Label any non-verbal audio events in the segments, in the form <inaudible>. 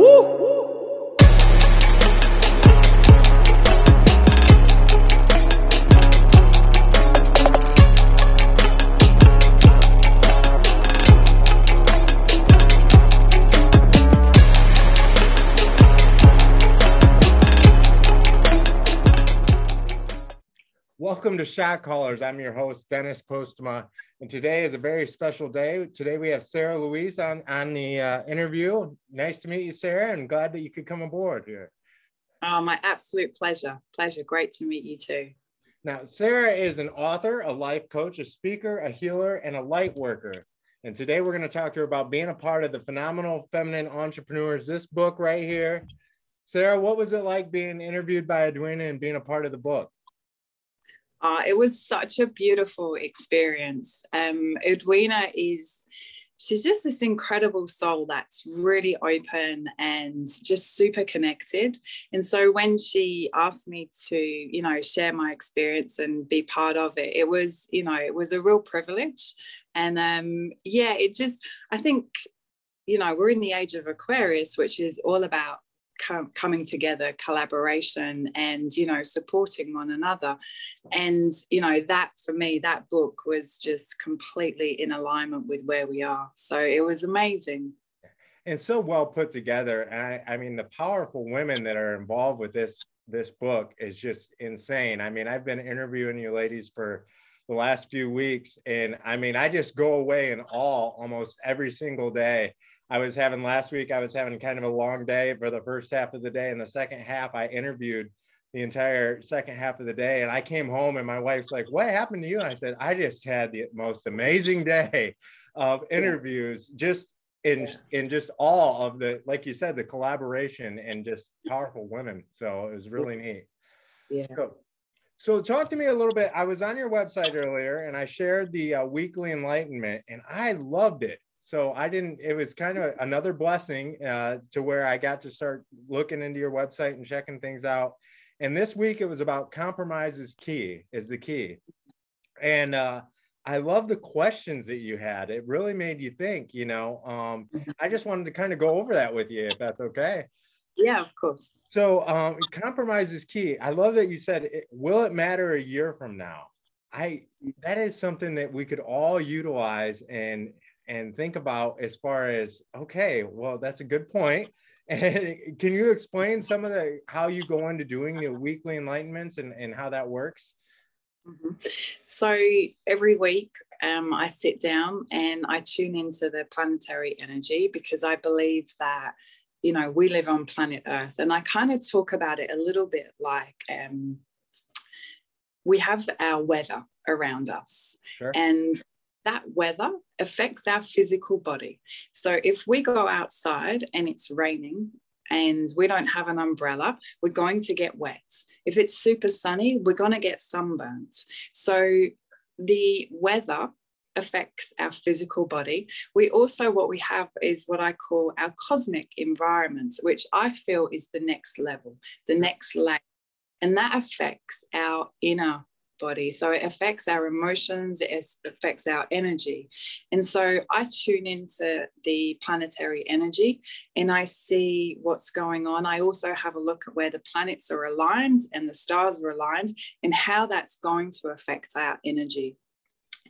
Woo! Welcome to Shot Callers. I'm your host, Dennis Postma, and today is a very special day. Today we have Sarah Louise on, on the uh, interview. Nice to meet you, Sarah, and glad that you could come aboard here. Oh, my absolute pleasure. Pleasure. Great to meet you too. Now, Sarah is an author, a life coach, a speaker, a healer, and a light worker. And today we're going to talk to her about being a part of the Phenomenal Feminine Entrepreneurs. This book right here. Sarah, what was it like being interviewed by Edwina and being a part of the book? Uh, it was such a beautiful experience. Um, Edwina is, she's just this incredible soul that's really open and just super connected. And so when she asked me to, you know, share my experience and be part of it, it was, you know, it was a real privilege. And um, yeah, it just, I think, you know, we're in the age of Aquarius, which is all about com- coming together collaboration and you know supporting one another. And you know that for me that book was just completely in alignment with where we are. So it was amazing. And so well put together. And i i mean the powerful women that are involved with this this book is just insane. I mean i've been interviewing you ladies for the last few weeks and i mean i just go away in awe almost every single day I was having last week, I was having kind of a long day for the first half of the day. And the second half, I interviewed the entire second half of the day. And I came home and my wife's like, What happened to you? And I said, I just had the most amazing day of interviews, just in in just all of the, like you said, the collaboration and just powerful women. So it was really neat. Yeah. So, so talk to me a little bit. I was on your website earlier and I shared the uh, weekly enlightenment and I loved it so I didn't, it was kind of another blessing uh, to where I got to start looking into your website and checking things out. And this week it was about compromise is key, is the key. And uh, I love the questions that you had. It really made you think, you know. Um, mm-hmm. I just wanted to kind of go over that with you, if that's okay. Yeah, of course. So um, compromise is key. I love that you said, it, will it matter a year from now? I that is something that we could all utilize and and think about as far as okay well that's a good point <laughs> and can you explain some of the how you go into doing the weekly enlightenments and, and how that works mm-hmm. so every week um, i sit down and i tune into the planetary energy because i believe that you know we live on planet earth and i kind of talk about it a little bit like um, we have our weather around us sure. and that weather affects our physical body. So if we go outside and it's raining and we don't have an umbrella, we're going to get wet. If it's super sunny, we're going to get sunburnt. So the weather affects our physical body. We also, what we have is what I call our cosmic environment, which I feel is the next level, the next layer. And that affects our inner body. So it affects our emotions, it affects our energy. And so I tune into the planetary energy and I see what's going on. I also have a look at where the planets are aligned and the stars are aligned and how that's going to affect our energy.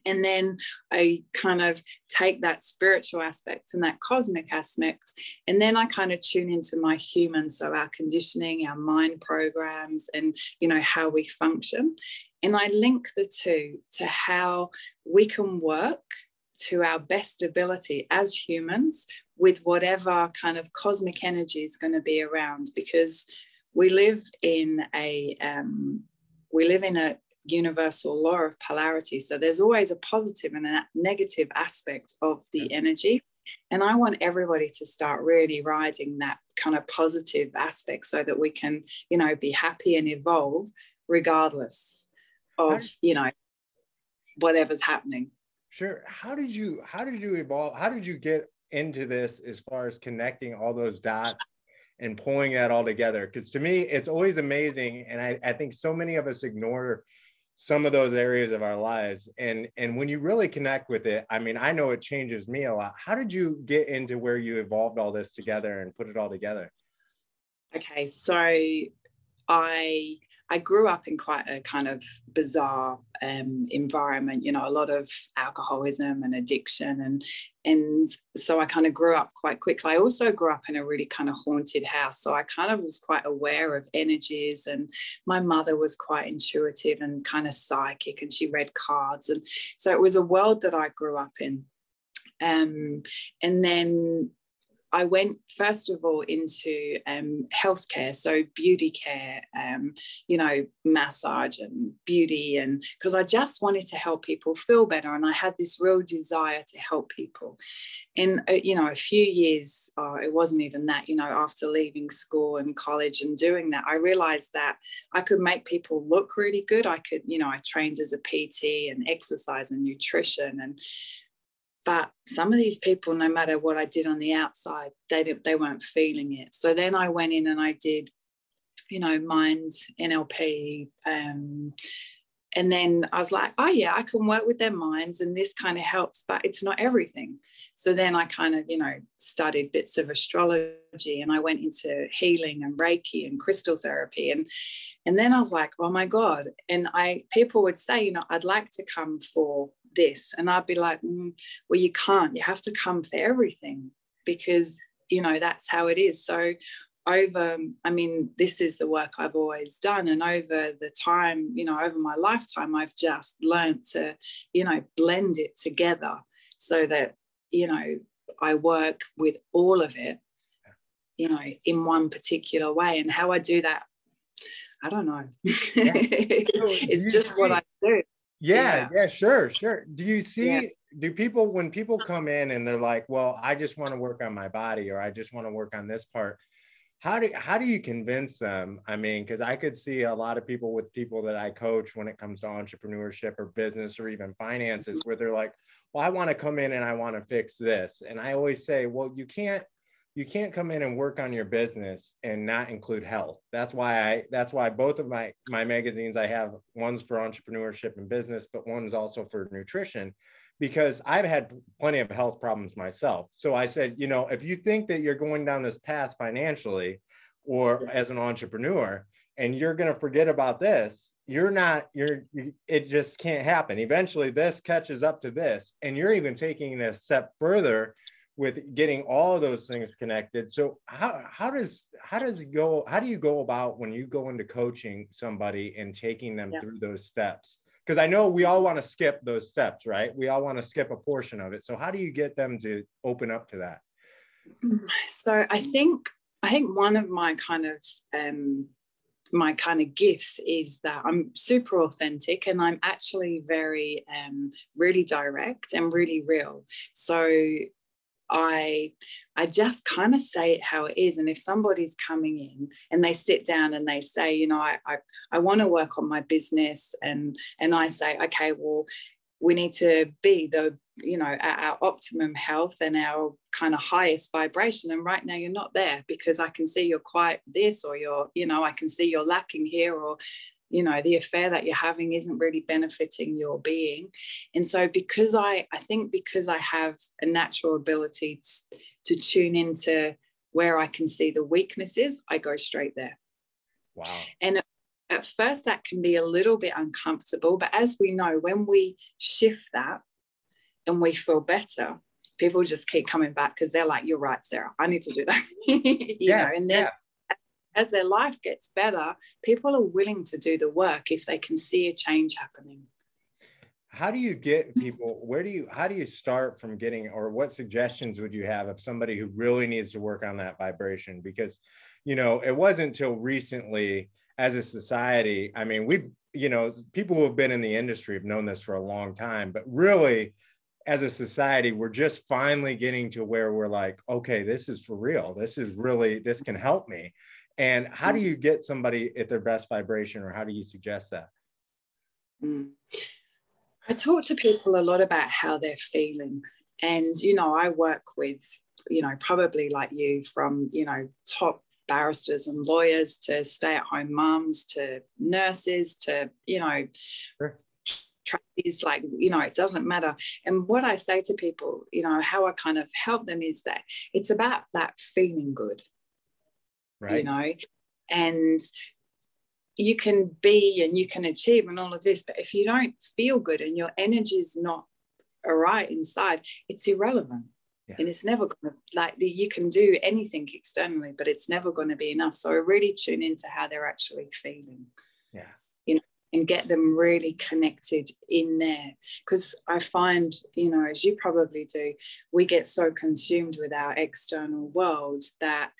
And then I kind of take that spiritual aspect and that cosmic aspect, and then I kind of tune into my human, so our conditioning, our mind programs, and you know how we function. And I link the two to how we can work to our best ability as humans with whatever kind of cosmic energy is going to be around because we live in a um, we live in a universal law of polarity. So there's always a positive and a negative aspect of the energy. And i want everybody to start really riding that kind of positive aspect so that we can you know be happy and evolve regardless of you know whatever's happening. Sure. How did you how did you evolve how did you get into this as far as connecting all those dots and pulling that all together? Because to me it's always amazing and I, I think so many of us ignore some of those areas of our lives. And and when you really connect with it i mean i know it changes me a lot. How did you get into where you evolved all this together and put it all together? Okay so i I grew up in quite a kind of bizarre um, environment, you know, a lot of alcoholism and addiction. And, and so I kind of grew up quite quickly. I also grew up in a really kind of haunted house. So I kind of was quite aware of energies. And my mother was quite intuitive and kind of psychic, and she read cards. And so it was a world that I grew up in. Um, and then I went first of all into um, healthcare, so beauty care, um, you know, massage and beauty, and because I just wanted to help people feel better, and I had this real desire to help people. In uh, you know a few years, uh, it wasn't even that. You know, after leaving school and college and doing that, I realized that I could make people look really good. I could, you know, I trained as a PT and exercise and nutrition and but some of these people no matter what i did on the outside they they weren't feeling it. So then i went in and i did you know minds nlp um, and then I was like, oh yeah, I can work with their minds and this kind of helps, but it's not everything. So then I kind of, you know, studied bits of astrology and I went into healing and Reiki and crystal therapy. And and then I was like, oh my God. And I people would say, you know, I'd like to come for this. And I'd be like, mm, well, you can't. You have to come for everything because you know that's how it is so over i mean this is the work i've always done and over the time you know over my lifetime i've just learned to you know blend it together so that you know i work with all of it you know in one particular way. And how i do that i don't know. Yeah. <laughs> it's just what i do. Yeah, yeah, yeah sure sure. Do you see yeah. do people when people come in and they're like well i just want to work on my body or i just want to work on this part how do how do you convince them? I mean because i could see a lot of people with people that i coach when it comes to entrepreneurship or business or even finances mm-hmm. where they're like well i want to come in and i want to fix this. And i always say well you can't you can't come in and work on your business and not include health. That's why i that's why both of my my magazines i have one's for entrepreneurship and business but one's also for nutrition because I've had plenty of health problems myself. So I said, you know, if you think that you're going down this path financially or as an entrepreneur and you're going to forget about this, you're not, you're, it just can't happen. Eventually, this catches up to this, and you're even taking it a step further with getting all of those things connected. So how how does how does it go? How do you go about when you go into coaching somebody and taking them yeah. through those steps? Because I know we all want to skip those steps, right? We all want to skip a portion of it. So how do you get them to open up to that? So I think I think one of my kind of um, my kind of gifts is that I'm super authentic and I'm actually very um, really direct and really real. So I I just kind of say it how it is. And if somebody's coming in and they sit down and they say, you know, I I, I want to work on my business and and I say, okay, well, we need to be the you know at our optimum health and our kind of highest vibration and right now you're not there because i can see you're quite this or you're you know i can see you're lacking here or you know the affair that you're having isn't really benefiting your being. And so because i i think because i have a natural ability to, to tune into where i can see the weaknesses i go straight there. Wow. And at first that can be a little bit uncomfortable but as we know when we shift that and we feel better people just keep coming back because they're like you're right sarah. I need to do that. <laughs> You yeah, know and then yeah as their life gets better, people are willing to do the work if they can see a change happening. How do you get people? Where do you, how do you start from getting, or what suggestions would you have of somebody who really needs to work on that vibration? Because, you know, it wasn't until recently as a society, I mean, we've, you know, people who have been in the industry have known this for a long time, but really, as a society, we're just finally getting to where we're like, okay, this is for real. This is really, this can help me. And how do mm. you get somebody at their best vibration, or how do you suggest that? Mm. I talk to people a lot about how they're feeling. And, you know, I work with, you know, probably like you from, you know, top barristers and lawyers to stay at home mums to nurses to, you know, sure. Is like you know it doesn't matter. And what i say to people you know how i kind of help them is that it's about that feeling good right. you know and you can be and you can achieve and all of this but if you don't feel good and your energy is not all right inside it's irrelevant. Yeah. and it's never going to like the, you can do anything externally but it's never going to be enough. So I really tune into how they're actually feeling. yeah you know and get them really connected in there because i find you know as you probably do we get so consumed with our external world that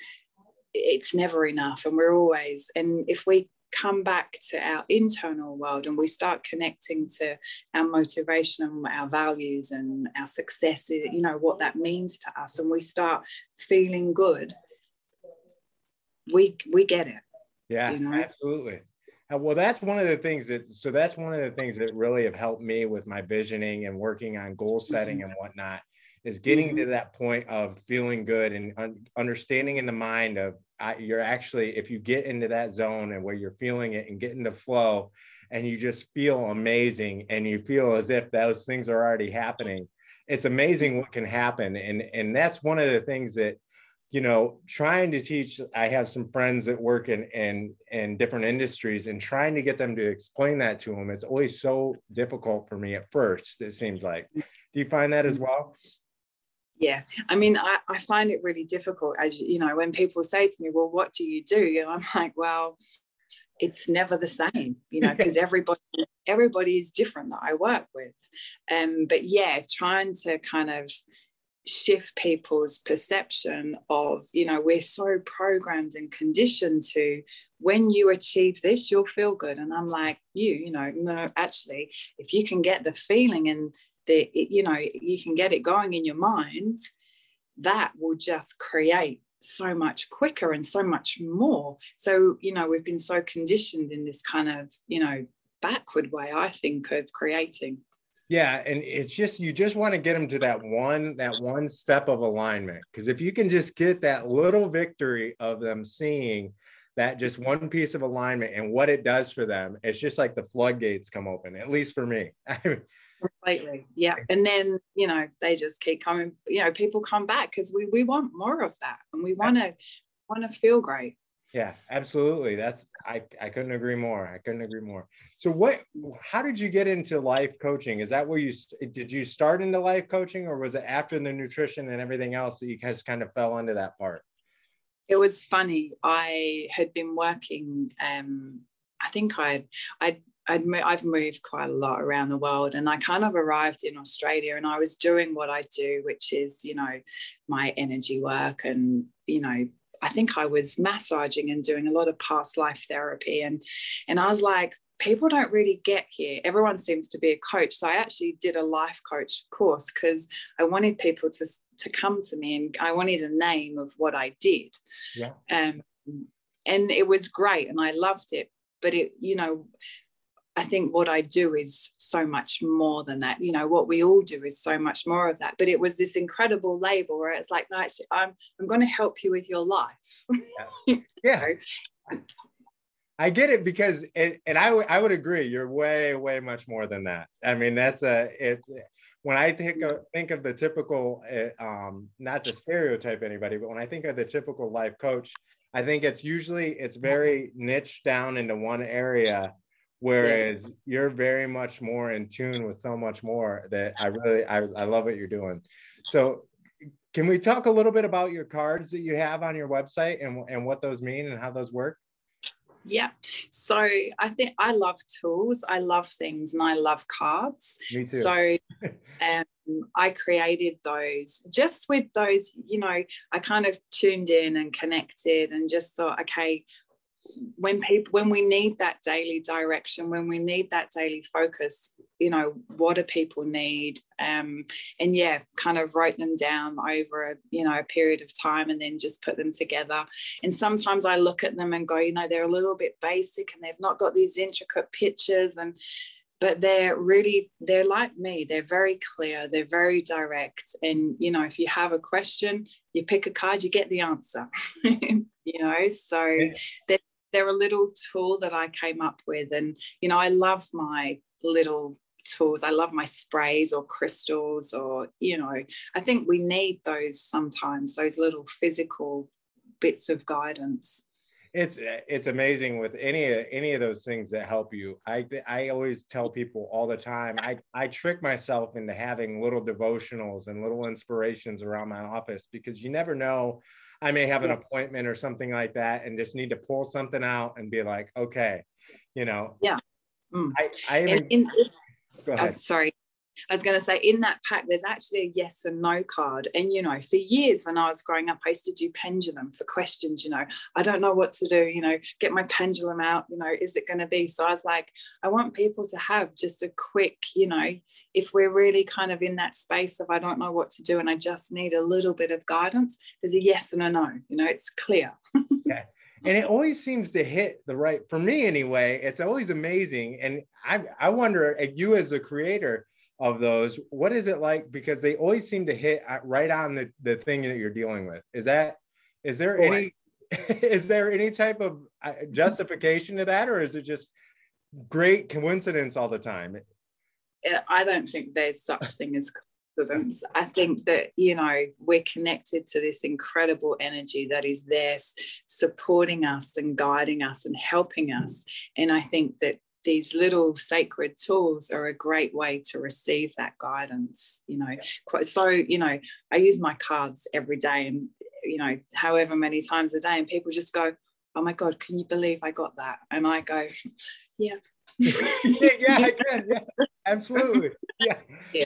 it's never enough and we're always and if we come back to our internal world and we start connecting to our motivation and our values and our success, you know, what that means to us, and we start feeling good, we we get it. Yeah, you know? absolutely. Uh, well, that's one of the things that so that's one of the things that really have helped me with my visioning and working on goal setting mm-hmm. and whatnot is getting mm-hmm. to that point of feeling good and un- understanding in the mind of I, you're actually if you get into that zone and where you're feeling it and get into flow and you just feel amazing and you feel as if those things are already happening it's amazing what can happen and and that's one of the things that you know trying to teach i have some friends that work in in in different industries and trying to get them to explain that to them it's always so difficult for me at first it seems like. Do you find that as mm. well? Yeah i mean I, I find it really difficult as you know when people say to me well what do you do? And i'm <laughs> like well it's never the same you know <laughs> because everybody everybody is different that i work with. Um but yeah trying to kind of shift people's perception of you know we're so programmed and conditioned to when you achieve this you'll feel good. And i'm like you you know no actually if you can get the feeling and the, you know you can get it going in your mind that will just create so much quicker and so much more. So you know we've been so conditioned in this kind of you know backward way i think of creating yeah and it's just you just want to get them to that one that one step of alignment because if you can just get that little victory of them seeing that just one piece of alignment and what it does for them it's just like the floodgates come open at least for me. <laughs> Completely yeah and then you know they just keep coming you know people come back because we we want more of that and we want to want to feel great yeah absolutely that's i i couldn't agree more i couldn't agree more. So what how did you get into life coaching? Is that where you did you start into life coaching or was it after the nutrition and everything else that you just kind of fell into that part? It was funny i had been working um I think I'd I'd I'd, I've moved quite a lot around the world and I kind of arrived in Australia and I was doing what I do, which is, you know, my energy work and, you know, I think I was massaging and doing a lot of past life therapy. And, and I was like, people don't really get here. Everyone seems to be a coach. So I actually did a life coach course because I wanted people to, to come to me and I wanted a name of what I did. Yeah. Um, and it was great and I loved it. But it, you know, I think what I do is so much more than that. You know, what we all do is so much more of that. But it was this incredible label where it's like, no, actually, I'm I'm going to help you with your life. <laughs> yeah. yeah. I get it because and, and I, w- I would agree you're way way much more than that. I mean that's a it's when I think of think of the typical eh, um not to stereotype anybody but when I think of the typical life coach I think it's usually it's very niche down into one area whereas yes. you're very much more in tune with so much more that i really I, I love what you're doing. So can we talk a little bit about your cards that you have on your website and, and what those mean and how those work? Yeah. So i think i love tools. I love things and i love cards. Me too. so <laughs> um, i created those just with those you know i kind of tuned in and connected and just thought okay when people when we need that daily direction when we need that daily focus you know what do people need? Um and yeah kind of write them down over a you know a period of time and then just put them together. And sometimes i look at them and go you know they're a little bit basic and they've not got these intricate pictures and but they're really they're like me. They're very clear. They're very direct. And you know if you have a question you pick a card you get the answer. <laughs> You know so yeah. they're, they're a little tool that i came up with and you know i love my little tools. I love my sprays or crystals or you know i think we need those sometimes those little physical bits of guidance. It's it's amazing with any any of those things that help you. I i always tell people all the time i i trick myself into having little devotionals and little inspirations around my office because you never know i may have an appointment or something like that and just need to pull something out and be like okay you know yeah mm. i i even, in, in. Uh, sorry I was going to say in that pack, there's actually a yes and no card. And, you know, for years when I was growing up, I used to do pendulum for questions, you know, I don't know what to do, you know, get my pendulum out, you know, is it going to be? So I was like, I want people to have just a quick, you know, if we're really kind of in that space of I don't know what to do and I just need a little bit of guidance, there's a yes and a no, you know, it's clear. <laughs> yeah and it always seems to hit the right for me anyway it's always amazing and i i wonder you as a creator of those what is it like? Because they always seem to hit right on the, the thing that you're dealing with. Is that is there Boy. any <laughs> is there any type of uh, justification to that or is it just great coincidence all the time? I don't think there's such thing as coincidence. I think that you know we're connected to this incredible energy that is there supporting us and guiding us and helping us. And i think that these little sacred tools are a great way to receive that guidance you know quite so you know i use my cards every day and you know however many times a day and people just go oh my god can you believe i got that? And i go <laughs> <laughs> yeah. Yeah i can yeah absolutely yeah. <laughs> yeah.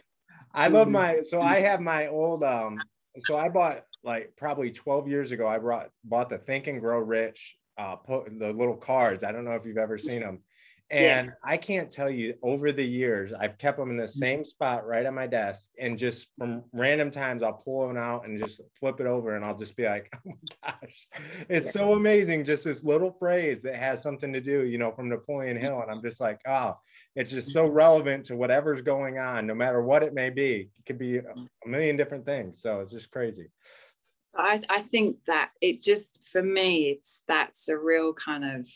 I love mm-hmm. my so i have my old um so i bought like probably 12 years ago i brought bought the think and grow rich uh put the little cards i don't know if you've ever seen them and yeah. I can't tell you over the years, I've kept them in the mm-hmm. same spot right on my desk. And just from random times, I'll pull them out and just flip it over. And I'll just be like, <laughs> oh my gosh, it's yeah. so amazing. Just this little phrase that has something to do, you know, from Napoleon Hill. And I'm just like, oh, it's just so mm-hmm. relevant to whatever's going on, no matter what it may be. It could be a million different things. So it's just crazy. I, I think that it just, for me, it's that's a real kind of,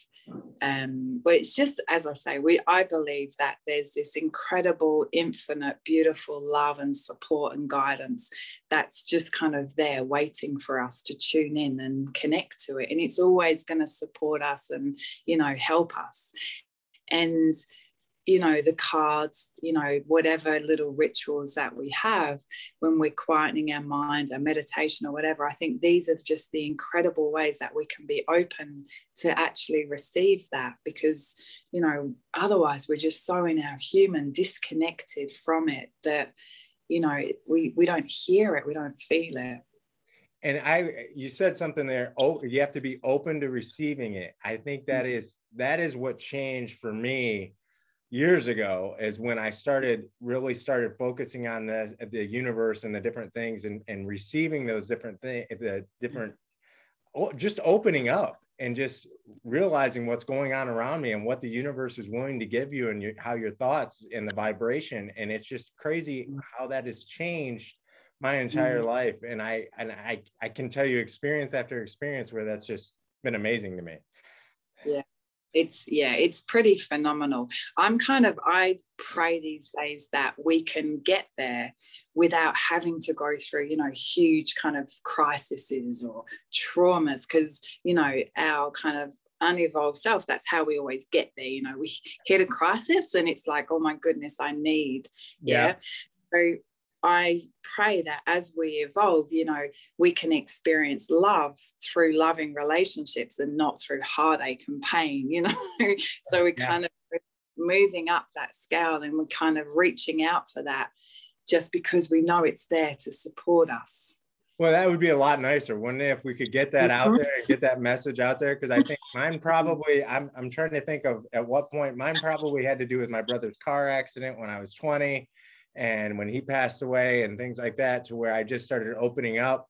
um, but it's just as I say, we I believe that there's this incredible, infinite, beautiful love and support and guidance that's just kind of there waiting for us to tune in and connect to it. And it's always going to support us and you know help us. And you know, the cards, you know, whatever little rituals that we have when we're quietening our mind, our meditation or whatever. I think these are just the incredible ways that we can be open to actually receive that because, you know, otherwise we're just so in our human disconnected from it that, you know, we, we don't hear it, we don't feel it and i you said something there oh you have to be open to receiving it i think that mm-hmm. is that is what changed for me years ago is when I started really started focusing on the the universe and the different things and, and receiving those different things, the different, just opening up and just realizing what's going on around me and what the universe is willing to give you and your, how your thoughts and the vibration. And it's just crazy mm. how that has changed my entire mm-hmm. life. And I, and I, I can tell you experience after experience where that's just been amazing to me. Yeah it's yeah it's pretty phenomenal. I'm kind of i pray these days that we can get there without having to go through you know huge kind of crises or traumas because you know our kind of unevolved self that's how we always get there you know. We hit a crisis and it's like oh my goodness i need yeah, yeah. so I pray that as we evolve, you know, we can experience love through loving relationships and not through heartache and pain, you know. <laughs> so we're yeah. kind of moving up that scale and we're kind of reaching out for that just because we know it's there to support us. Well, that would be a lot nicer, wouldn't it, if we could get that out mm-hmm. there and get that message out there? Because I think mine <laughs> probably, I'm, I'm trying to think of at what point mine probably had to do with my brother's car accident when I was 20 and when he passed away and things like that to where i just started opening up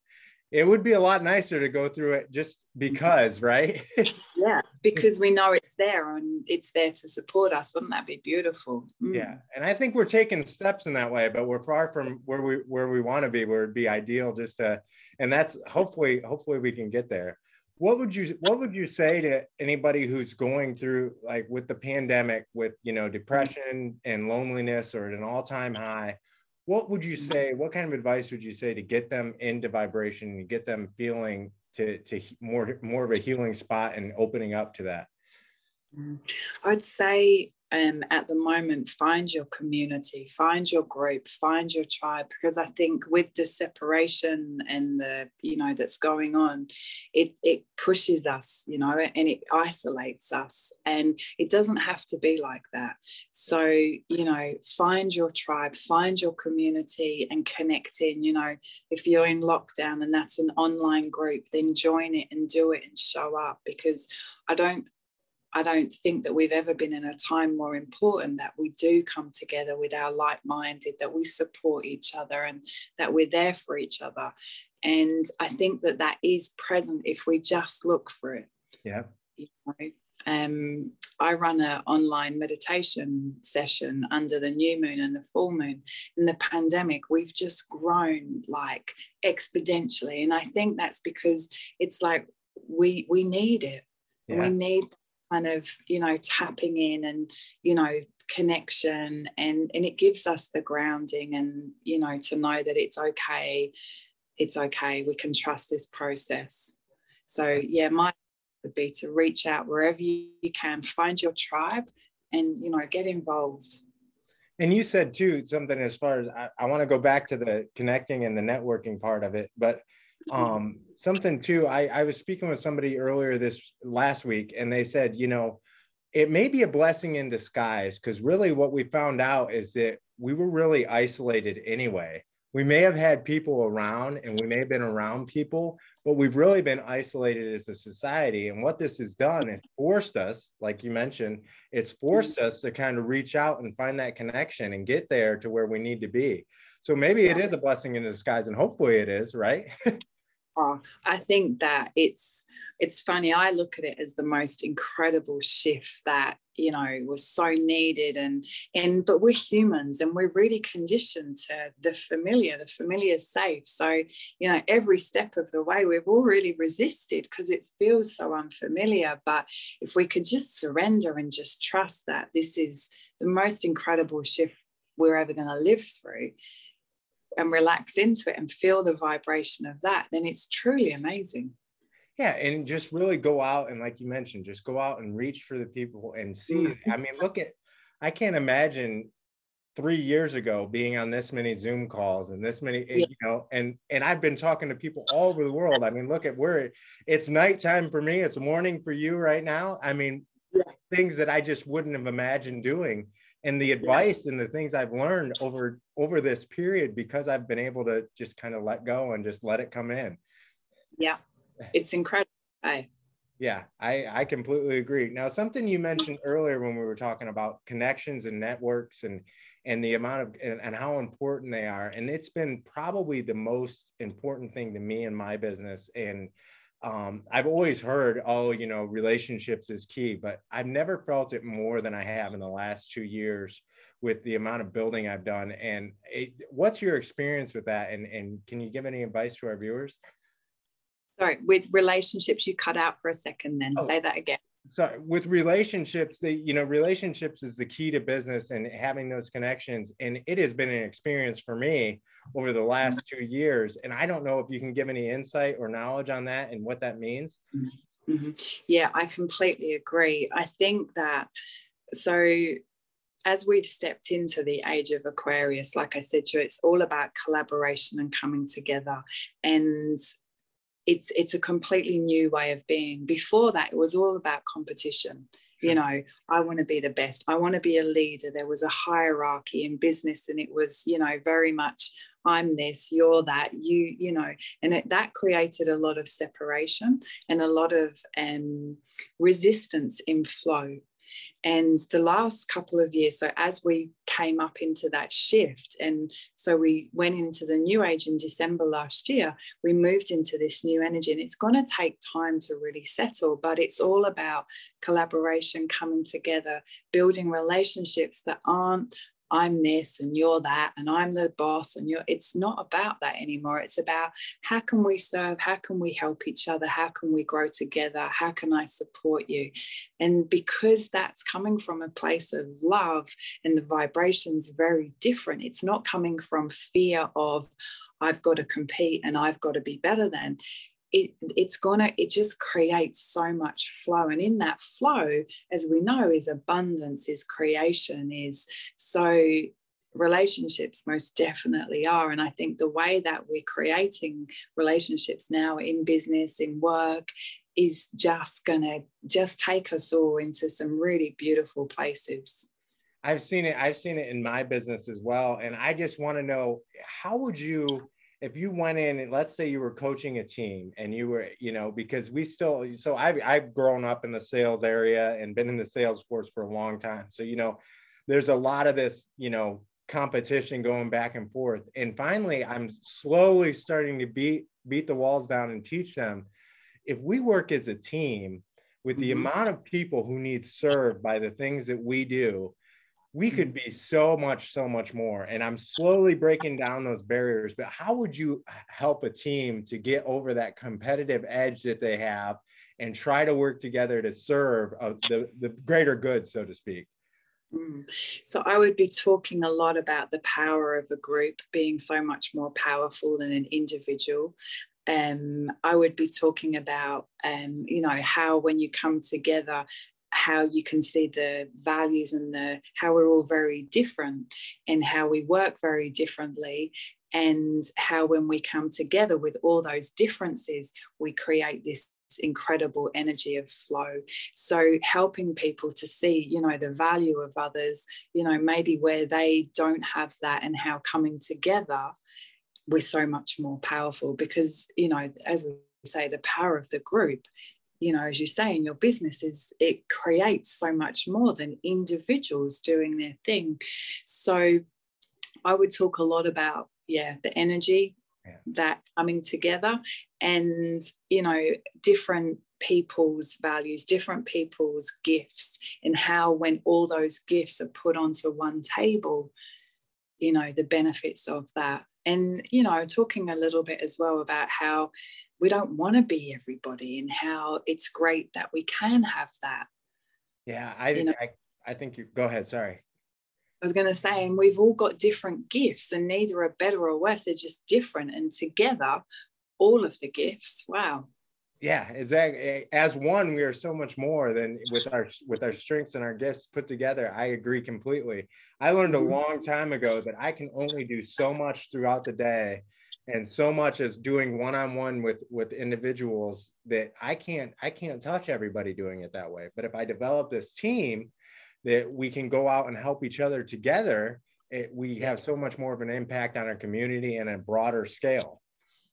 it would be a lot nicer to go through it just because right? <laughs> Yeah because we know it's there and it's there to support us wouldn't that be beautiful? Mm. yeah and i think we're taking steps in that way but we're far from where we where we want to be where it'd be ideal just to and that's hopefully hopefully we can get there what would you what would you say to anybody who's going through like with the pandemic with you know depression and loneliness or at an all-time high what would you say what kind of advice would you say to get them into vibration and get them feeling to to more more of a healing spot and opening up to that? I'd say um, at the moment find your community find your group find your tribe because i think with the separation and the you know that's going on it it pushes us you know and it isolates us and it doesn't have to be like that. So you know find your tribe find your community and connect in you know. If you're in lockdown and that's an online group then join it and do it and show up because i don't I don't think that we've ever been in a time more important that we do come together with our like minded, that we support each other and that we're there for each other. And I think that that is present if we just look for it. Yeah. You know, um, I run an online meditation session under the new moon and the full moon. In the pandemic, we've just grown like exponentially. And I think that's because it's like we we need it. Yeah. We need kind of you know tapping in and you know connection. And and it gives us the grounding and you know to know that it's okay. It's okay. We can trust this process. So yeah my would be to reach out wherever you can. Find your tribe and you know get involved. And you said too something as far as i, I want to go back to the connecting and the networking part of it but um, something too. I, I was speaking with somebody earlier this last week, and they said, you know, it may be a blessing in disguise because really what we found out is that we were really isolated anyway. We may have had people around and we may have been around people, but we've really been isolated as a society. And what this has done is forced us, like you mentioned, it's forced mm-hmm. us to kind of reach out and find that connection and get there to where we need to be. So maybe it is a blessing in disguise, and hopefully it is, right? <laughs> oh, I think that it's it's funny. I look at it as the most incredible shift that you know was so needed, and and but we're humans and we're really conditioned to the familiar. The familiar is safe. So you know every step of the way we've all really resisted because it feels so unfamiliar. But if we could just surrender and just trust that this is the most incredible shift we're ever going to live through and relax into it and feel the vibration of that, then it's truly amazing. Yeah, and just really go out and, like you mentioned, just go out and reach for the people and see. Mm-hmm. I mean, look at, I can't imagine three years ago being on this many Zoom calls and this many, yeah. you know, and and I've been talking to people all over the world. I mean, look at where it's nighttime for me, it's morning for you right now. I mean, yeah. things that I just wouldn't have imagined doing and the advice yeah. and the things I've learned over over this period because I've been able to just kind of let go and just let it come in. Yeah, it's incredible. I yeah, I, I completely agree. Now, something you mentioned earlier when we were talking about connections and networks and and the amount of and, and how important they are, and it's been probably the most important thing to me in my business. And um, I've always heard, oh, you know, relationships is key, but I've never felt it more than I have in the last two years with the amount of building I've done. And it, what's your experience with that? And, and can you give any advice to our viewers? Sorry, with relationships, you cut out for a second, then oh. say that again so with relationships the you know relationships is the key to business and having those connections and it has been an experience for me over the last two years and i don't know if you can give any insight or knowledge on that and what that means. Mm-hmm. yeah i completely agree. I think that so as we've stepped into the age of aquarius like i said to you it's all about collaboration and coming together and it's it's a completely new way of being. Before that it was all about competition. You know i want to be the best. I want to be a leader. There was a hierarchy in business and it was you know very much i'm this you're that you you know and it, that created a lot of separation and a lot of um, resistance in flow and the last couple of years, so as we came up into that shift, and so we went into the new age in December last year, we moved into this new energy. And it's going to take time to really settle, but it's all about collaboration, coming together, building relationships that aren't I'm this and you're that and I'm the boss and you're it's not about that anymore. It's about how can we serve, how can we help each other, how can we grow together, how can I support you? And because that's coming from a place of love and the vibration's very different, it's not coming from fear of I've got to compete and I've got to be better than it, it's gonna it just creates so much flow. And in that flow as we know is abundance is creation is so relationships most definitely are. And i think the way that we're creating relationships now in business in work is just gonna just take us all into some really beautiful places. I've seen it i've seen it in my business as well. And i just want to know how would you if you went in and let's say you were coaching a team and you were you know because we still so I've, I've grown up in the sales area and been in the sales force for a long time. So you know there's a lot of this you know competition going back and forth. And finally i'm slowly starting to beat beat the walls down and teach them. If we work as a team with the mm-hmm. amount of people who need served by the things that we do we could be so much so much more and i'm slowly breaking down those barriers but how would you help a team to get over that competitive edge that they have and try to work together to serve uh, the, the greater good so to speak? Mm. so i would be talking a lot about the power of a group being so much more powerful than an individual. Um, I would be talking about, um, you know, how when you come together how you can see the values and the how we're all very different and how we work very differently and how when we come together with all those differences we create this incredible energy of flow. So helping people to see you know the value of others you know maybe where they don't have that and how coming together we're so much more powerful because you know as we say the power of the group you know, as you say, in your business is it creates so much more than individuals doing their thing. So I would talk a lot about, yeah, the energy yeah. that coming together and, you know, different people's values, different people's gifts, and how when all those gifts are put onto one table, you know, the benefits of that. And, you know, talking a little bit as well about how we don't want to be everybody and how it's great that we can have that yeah i you know, I, I think you go ahead sorry I was going to say, and we've all got different gifts, and neither are better or worse. They're just different. And together, all of the gifts, wow. Yeah, exactly. As one, we are so much more than with our with our strengths and our gifts put together. I agree completely. I learned a mm-hmm. long time ago that I can only do so much throughout the day and so much as doing one-on-one with with individuals that i can't i can't touch everybody doing it that way. But if i develop this team that we can go out and help each other together it, we have so much more of an impact on our community and a broader scale.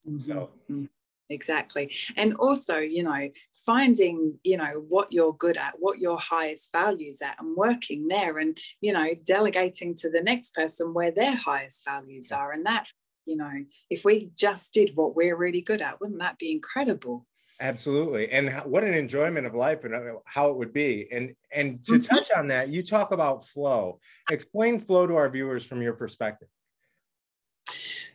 Mm-hmm. so mm-hmm. exactly. And also you know finding you know what you're good at what your highest values at and working there and you know delegating to the next person where their highest values are. And that you know if we just did what we're really good at wouldn't that be incredible? Absolutely. And what an enjoyment of life and uh, how it would be. And and to mm-hmm. touch on that you talk about flow. Explain flow to our viewers from your perspective.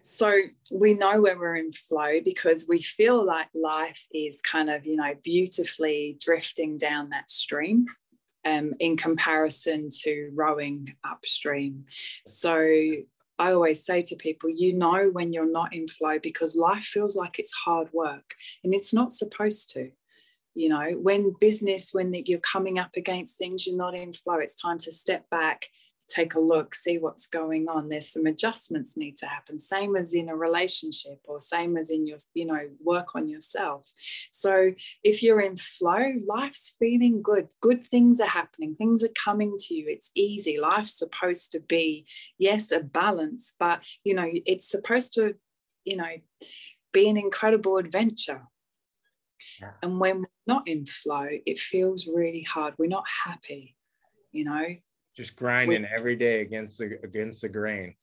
So we know when we're in flow because we feel like life is kind of you know beautifully drifting down that stream um, in comparison to rowing upstream. So I always say to people, you know, when you're not in flow because life feels like it's hard work and it's not supposed to. You know, when business, when you're coming up against things, you're not in flow, it's time to step back take a look, see what's going on. There's some adjustments need to happen, same as in a relationship or same as in your, you know, work on yourself. So if you're in flow, life's feeling good. Good things are happening, things are coming to you. It's easy. Life's supposed to be, yes, a balance, but you know, it's supposed to, you know, be an incredible adventure. Yeah. And when we're not in flow, it feels really hard. We're not happy, you know just grinding we, every day against the against the grain.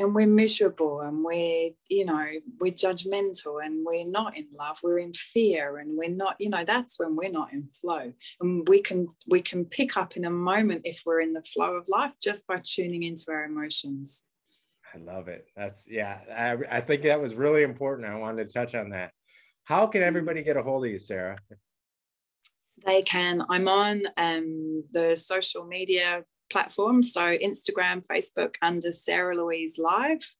And we're miserable and we're you know we're judgmental and we're not in love we're in fear and we're not you know that's when we're not in flow. And we can we can pick up in a moment if we're in the flow of life just by tuning into our emotions. I love it. That's yeah i, I think that was really important. I wanted to touch on that. How can mm-hmm. everybody get a hold of you sarah? They can. I'm on um, the social media platforms. So Instagram, Facebook under Sarah Louise Live,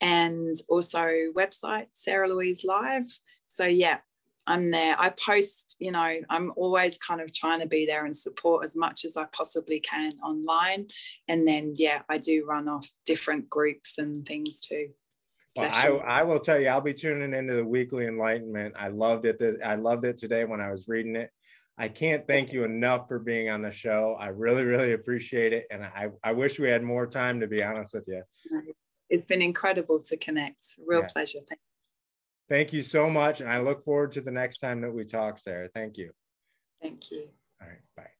and also website Sarah Louise Live. So yeah, I'm there. I post, you know, I'm always kind of trying to be there and support as much as I possibly can online. And then yeah, I do run off different groups and things too. Well, I, I will tell you, I'll be tuning into the weekly enlightenment. I loved it. I loved it today when I was reading it. I can't thank you enough for being on the show. I really, really appreciate it. And I, I wish we had more time to be honest with you. It's been incredible to connect. Real yeah. pleasure. Thank you. Thank you so much. And I look forward to the next time that we talk, Sarah. Thank you. Thank you. All right. Bye.